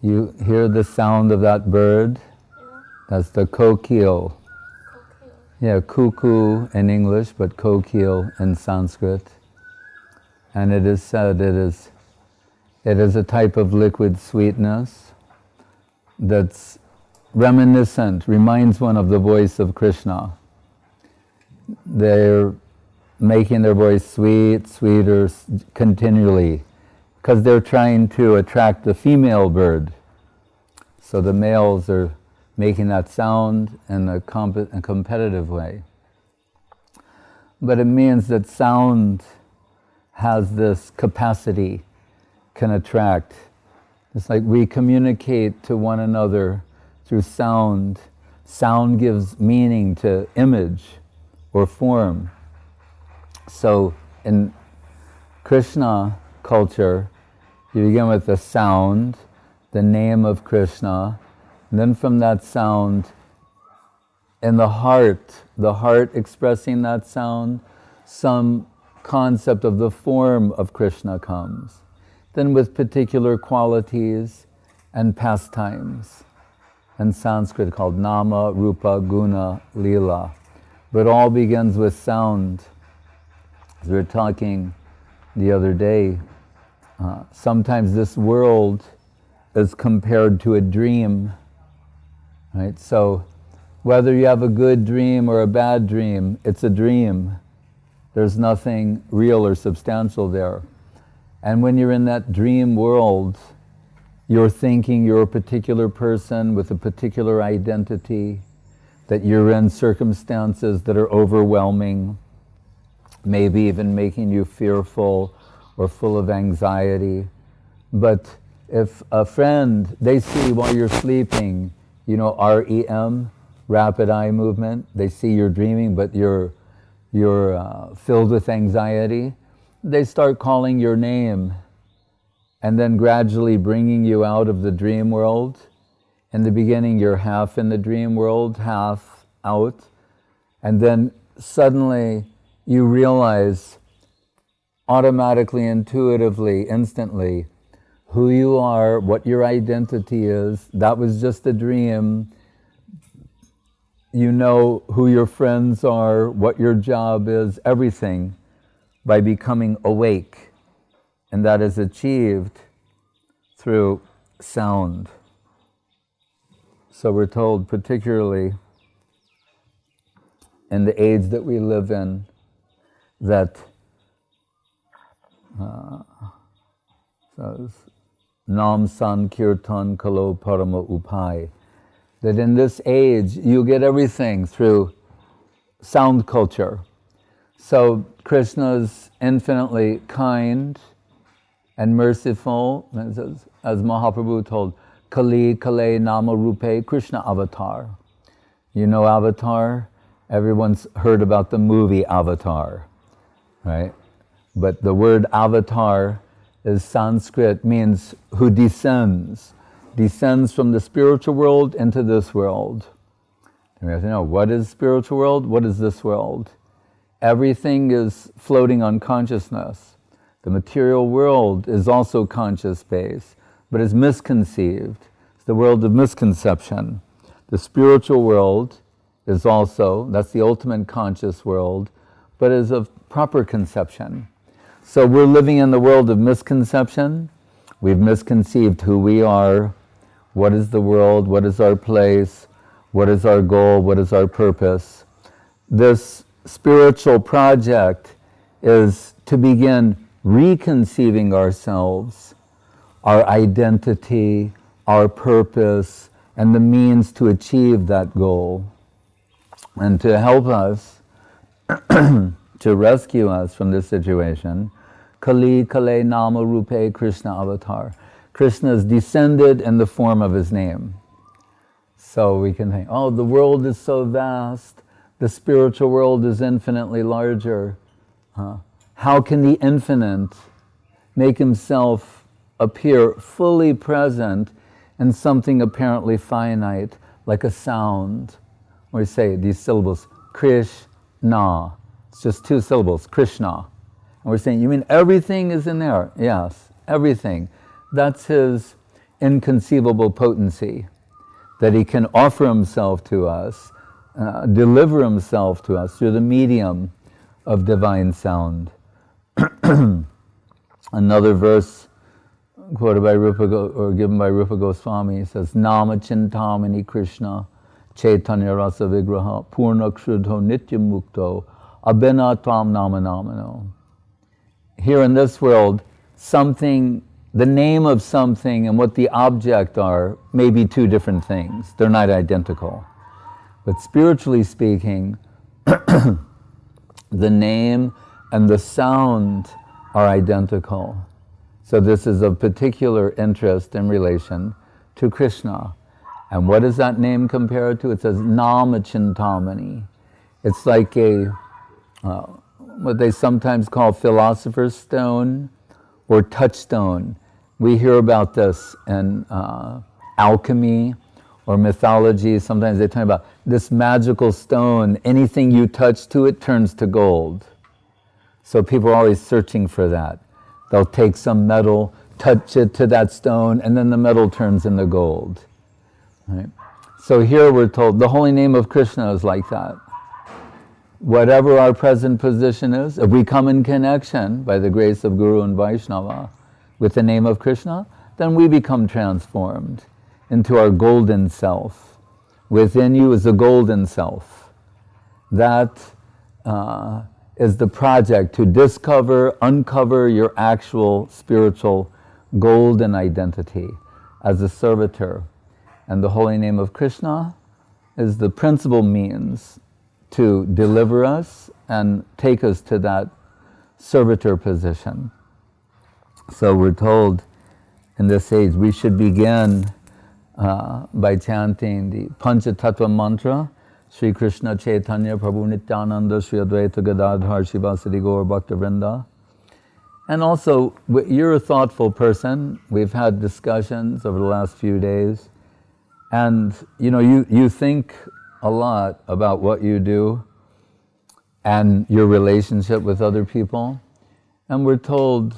You hear the sound of that bird? That's the kokil. Yeah, cuckoo in English, but kokil in Sanskrit. And it is said it is, it is a type of liquid sweetness that's reminiscent, reminds one of the voice of Krishna. They're making their voice sweet, sweeter continually because they're trying to attract the female bird. So the males are making that sound in a, comp- a competitive way. But it means that sound has this capacity, can attract. It's like we communicate to one another through sound. Sound gives meaning to image or form. So in Krishna culture, you begin with the sound, the name of Krishna, and then from that sound, in the heart, the heart expressing that sound, some concept of the form of Krishna comes. Then with particular qualities and pastimes. In Sanskrit called Nama, Rupa, Guna, Lila. But all begins with sound. As we were talking the other day, uh, sometimes this world is compared to a dream, right? So whether you have a good dream or a bad dream, it's a dream. There's nothing real or substantial there. And when you're in that dream world, you're thinking you're a particular person with a particular identity, that you're in circumstances that are overwhelming, maybe even making you fearful or full of anxiety. But if a friend, they see while you're sleeping, you know, REM, rapid eye movement, they see you're dreaming, but you're, you're uh, filled with anxiety, they start calling your name and then gradually bringing you out of the dream world. In the beginning, you're half in the dream world, half out. And then suddenly you realize automatically, intuitively, instantly, who you are, what your identity is. That was just a dream. You know who your friends are, what your job is, everything by becoming awake. And that is achieved through sound. So we're told, particularly in the age that we live in, that uh, says, Nam San Kirtan Kalo Parama Upai. That in this age, you get everything through sound culture. So Krishna's infinitely kind and merciful, as, as Mahaprabhu told, Kali Kale Nama Rupe Krishna Avatar. You know Avatar? Everyone's heard about the movie Avatar, right? But the word avatar is Sanskrit, means who descends, descends from the spiritual world into this world. And we have to know what is spiritual world, what is this world? Everything is floating on consciousness. The material world is also conscious based, but is misconceived. It's the world of misconception. The spiritual world is also, that's the ultimate conscious world, but is of proper conception. So we're living in the world of misconception. We've misconceived who we are, what is the world, what is our place, what is our goal, what is our purpose. This spiritual project is to begin reconceiving ourselves, our identity, our purpose, and the means to achieve that goal. And to help us, to rescue us from this situation, Kali Kale Nama Rupe Krishna Avatar. Krishna is descended in the form of his name. So we can think, oh, the world is so vast, the spiritual world is infinitely larger. How can the infinite make himself appear fully present in something apparently finite, like a sound? Or say these syllables, Krishna. It's just two syllables, Krishna. We're saying, you mean everything is in there? Yes, everything. That's his inconceivable potency that he can offer himself to us, uh, deliver himself to us through the medium of divine sound. Another verse quoted by Rupa or given by Rupa Goswami says, Nama Chintamani Krishna Chaitanya Rasa Vigraha Purna Kshrudho Nityam Mukto Abhina Nama Namano. Here in this world, something, the name of something and what the object are may be two different things. They're not identical. But spiritually speaking, the name and the sound are identical. So this is of particular interest in relation to Krishna. And what does that name compare to? It says Namachintamani. It's like a, uh, what they sometimes call philosopher's stone or touchstone. We hear about this in uh, alchemy or mythology. Sometimes they talk about this magical stone, anything you touch to it turns to gold. So people are always searching for that. They'll take some metal, touch it to that stone, and then the metal turns into gold. Right? So here we're told the holy name of Krishna is like that. Whatever our present position is, if we come in connection by the grace of Guru and Vaishnava with the name of Krishna, then we become transformed into our golden self. Within you is a golden self. That uh, is the project to discover, uncover your actual spiritual golden identity as a servitor. And the holy name of Krishna is the principal means to deliver us and take us to that servitor position. So we're told in this age we should begin uh, by chanting the Panchatattva mantra Sri Krishna Chaitanya Prabhu Nityananda Sri Advaita Gadadhar Srivasadi Gaur Bhakta And also, you're a thoughtful person. We've had discussions over the last few days. And, you know, you, you think a lot about what you do and your relationship with other people. And we're told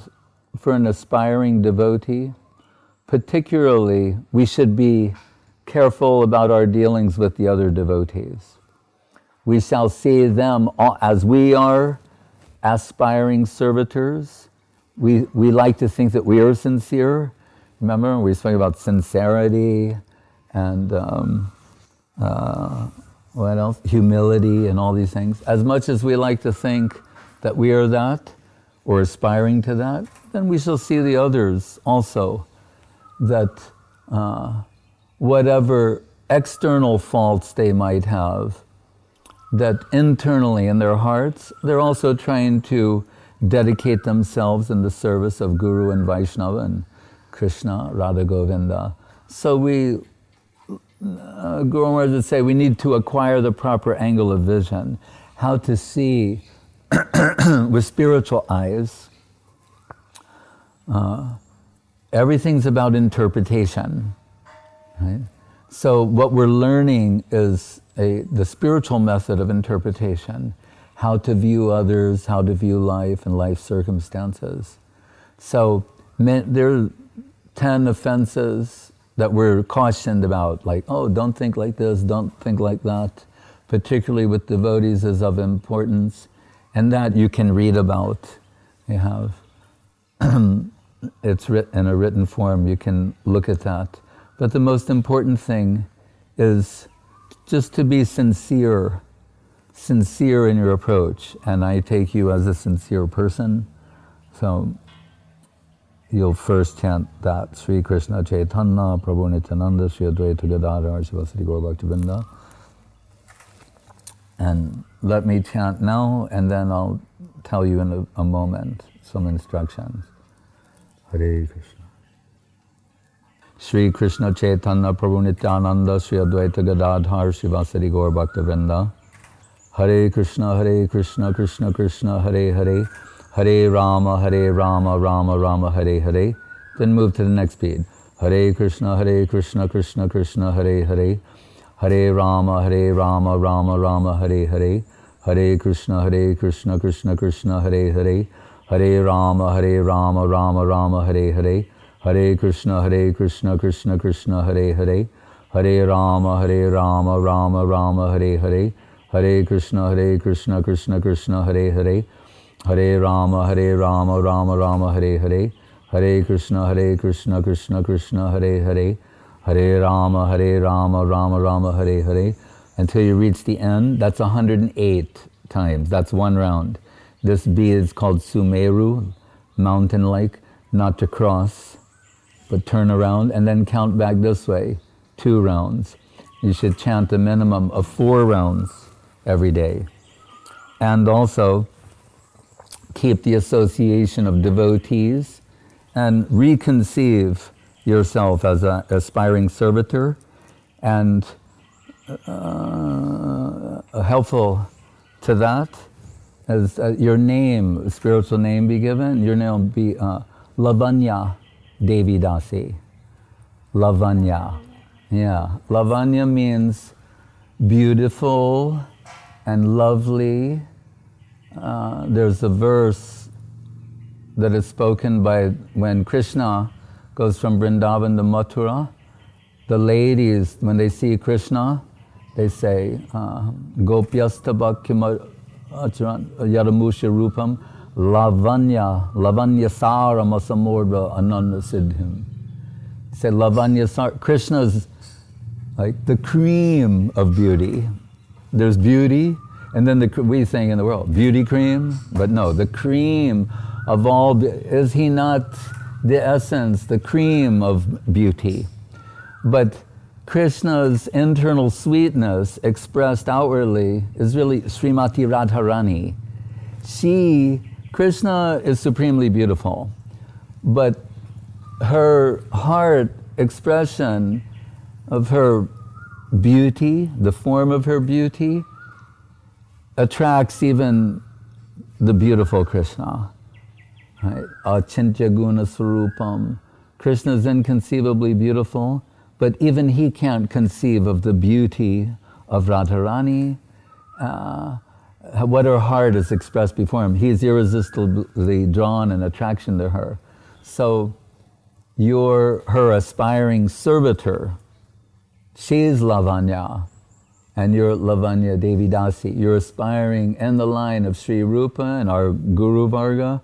for an aspiring devotee, particularly, we should be careful about our dealings with the other devotees. We shall see them as we are aspiring servitors. We, we like to think that we are sincere. Remember, we spoke about sincerity and um, uh, what else? Humility and all these things. As much as we like to think that we are that or aspiring to that, then we shall see the others also that uh, whatever external faults they might have, that internally in their hearts, they're also trying to dedicate themselves in the service of Guru and Vaishnava and Krishna, Radha Govinda. So we, uh, Guru Maharaj would say, we need to acquire the proper angle of vision, how to see with spiritual eyes. Uh, everything's about interpretation. Right? So what we're learning is a, the spiritual method of interpretation, how to view others, how to view life and life circumstances. So there are 10 offenses that we're cautioned about, like, oh, don't think like this, don't think like that, particularly with devotees is of importance. And that you can read about. You have, it's writ- in a written form, you can look at that. But the most important thing is just to be sincere, sincere in your approach. And I take you as a sincere person. So you'll first chant that Sri Krishna Chaitanya Prabhu Nityananda Sri Advaita Gadadhar Srivasadi Gaur. And let me chant now, and then I'll tell you in a, a moment some instructions. Hare Krishna. Sri Krishna Chaitanya Prabhu Nityananda Sri Advaita Gadadhar Srivasadi Gaur Hare Krishna Hare Krishna Krishna Krishna Hare Hare Hare Rama Hare Rama Rama Rama Hare Hare. Then move to the next beat. Hare Krishna Hare Krishna Krishna Krishna Hare Hare. Hare Rama Hare Rama Rama Rama Hare Hare. Hare Krishna Hare Krishna Krishna Krishna Hare Hare. Hare Rama Hare Rama Rama Rama Hare Hare. Hare Krishna, Hare Krishna, Krishna Krishna, Hare Hare, Hare Rama, Hare Rama, Rama Rama, Hare Hare, Hare Krishna, Hare Krishna, Krishna Krishna, Hare Hare, Hare Rama, Hare Rama, Rama Rama, Hare Hare, Hare Krishna, Hare Krishna, Krishna Krishna, Hare Hare, Hare Rama, Hare Rama, Rama Rama, Hare Hare, until you reach the end. That's 108 times. That's one round. This B is called Sumeru, mountain-like, not to cross, but turn around and then count back this way, two rounds. You should chant a minimum of four rounds every day. And also keep the association of devotees and reconceive yourself as an aspiring servitor and uh, helpful to that as uh, your name, spiritual name be given, your name be uh, Lavanya Devi Dasi. Lavanya. Yeah. Lavanya means beautiful and lovely. Uh, there's a verse that is spoken by when Krishna goes from Vrindavan to Mathura. The ladies, when they see Krishna, they say, uh, Gopyasta Yadamusha Rupam Lavanya, Lavanya Sara Masamordha Ananda Siddhim. Say Lavanya Sara, Krishna's like the cream of beauty. There's beauty, and then the, we saying in the world, beauty cream, but no, the cream of all, is he not the essence, the cream of beauty? But Krishna's internal sweetness expressed outwardly is really Srimati Radharani. She, Krishna is supremely beautiful, but her heart expression of her beauty, the form of her beauty, attracts even the beautiful Krishna. Right? Achintya guna. Krishna is inconceivably beautiful, but even he can't conceive of the beauty of Radharani, uh, what her heart is expressed before him. He is irresistibly drawn in attraction to her. So you're her aspiring servitor. She's Lavanya, and you're Lavanya Devi Dasi. You're aspiring in the line of Sri Rupa and our Guru Varga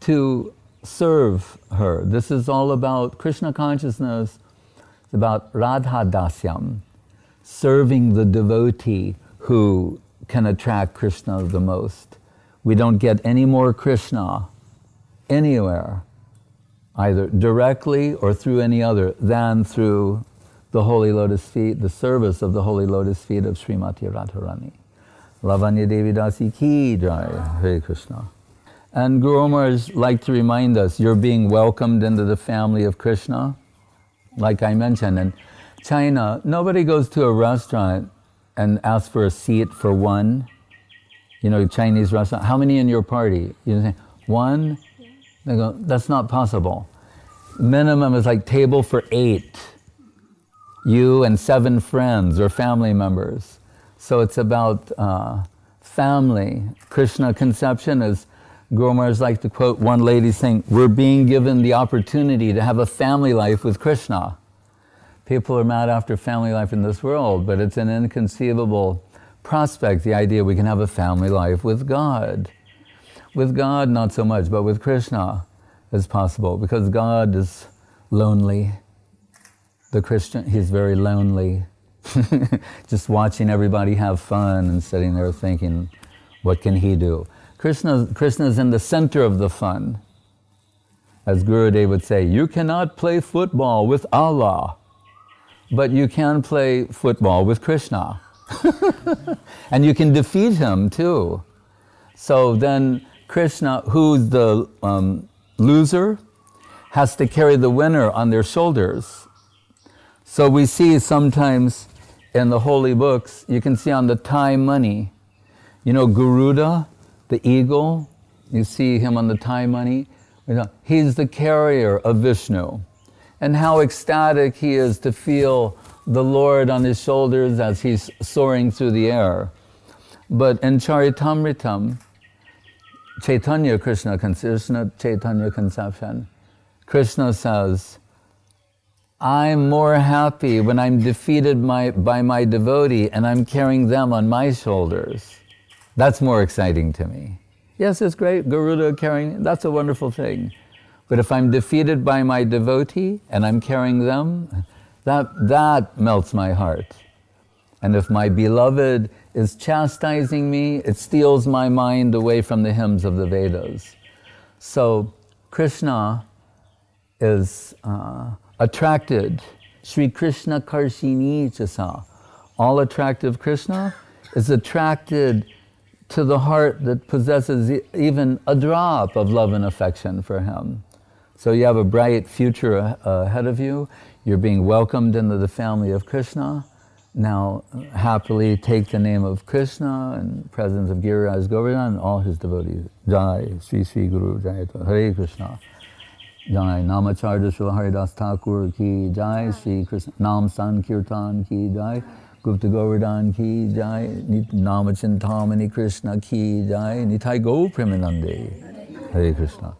to serve her. This is all about Krishna consciousness it's about Radha Dasyam, serving the devotee who can attract Krishna the most. We don't get any more Krishna anywhere, either directly or through any other, than through the holy lotus feet, the service of the holy lotus feet of Srimati Radharani. Lavanya Devi Dasi ki jai, Hare Krishna. And Guru Maharaj like to remind us, you're being welcomed into the family of Krishna like I mentioned, in China, nobody goes to a restaurant and asks for a seat for one. You know, Chinese restaurant, how many in your party? You say, one? They go, that's not possible. Minimum is like table for eight. You and seven friends or family members. So it's about uh, family. Krishna conception is Guru Maharaj like to quote one lady saying, We're being given the opportunity to have a family life with Krishna. People are mad after family life in this world, but it's an inconceivable prospect, the idea we can have a family life with God. With God, not so much, but with Krishna is possible because God is lonely. The Christian, he's very lonely. Just watching everybody have fun and sitting there thinking, what can he do? Krishna, Krishna is in the center of the fun. As Gurudev would say, you cannot play football with Allah, but you can play football with Krishna. and you can defeat him too. So then Krishna, who's the um, loser, has to carry the winner on their shoulders. So we see sometimes in the holy books, you can see on the Thai money, you know, Garuda, the eagle, you see him on the Thai money, he's the carrier of Vishnu. And how ecstatic he is to feel the Lord on his shoulders as he's soaring through the air. But in Charitamritam, Chaitanya Krishna, Krishna Chaitanya conception, Krishna says, I'm more happy when I'm defeated my, by my devotee and I'm carrying them on my shoulders. That's more exciting to me. Yes, it's great, Garuda carrying, that's a wonderful thing. But if I'm defeated by my devotee and I'm carrying them, that, that melts my heart. And if my beloved is chastising me, it steals my mind away from the hymns of the Vedas. So Krishna is uh, attracted. Sri Krishna Karshini Chasa. All attractive Krishna is attracted to the heart that possesses even a drop of love and affection for him. So you have a bright future ah, ahead of you. You're being welcomed into the family of Krishna. Now, happily take the name of Krishna and presence of Giriraj Govardhan and all his devotees. Jai, Sri Sri Guru Jai, Hare Krishna. Jai, Namacharya Srila Haridas Thakur ki Jai, Sri Krishna, Nam San Kirtan ki Jai, Gupta Govardhan ki Jai, Namachintamani Krishna ki Jai, Nitai Gaur Premanande. Hare Krishna.